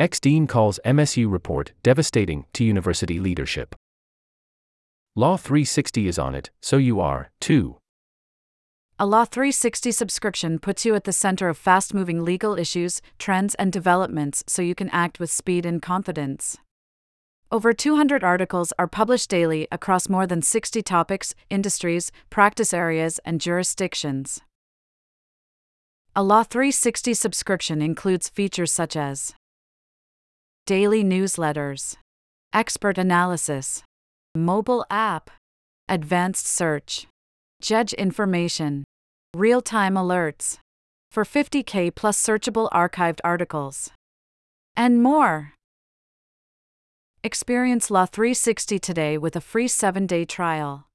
Ex Dean calls MSU report devastating to university leadership. Law 360 is on it, so you are, too. A Law 360 subscription puts you at the center of fast moving legal issues, trends, and developments so you can act with speed and confidence. Over 200 articles are published daily across more than 60 topics, industries, practice areas, and jurisdictions. A Law 360 subscription includes features such as daily newsletters, expert analysis, mobile app, advanced search, judge information, real time alerts, for 50K plus searchable archived articles, and more. Experience Law 360 today with a free 7 day trial.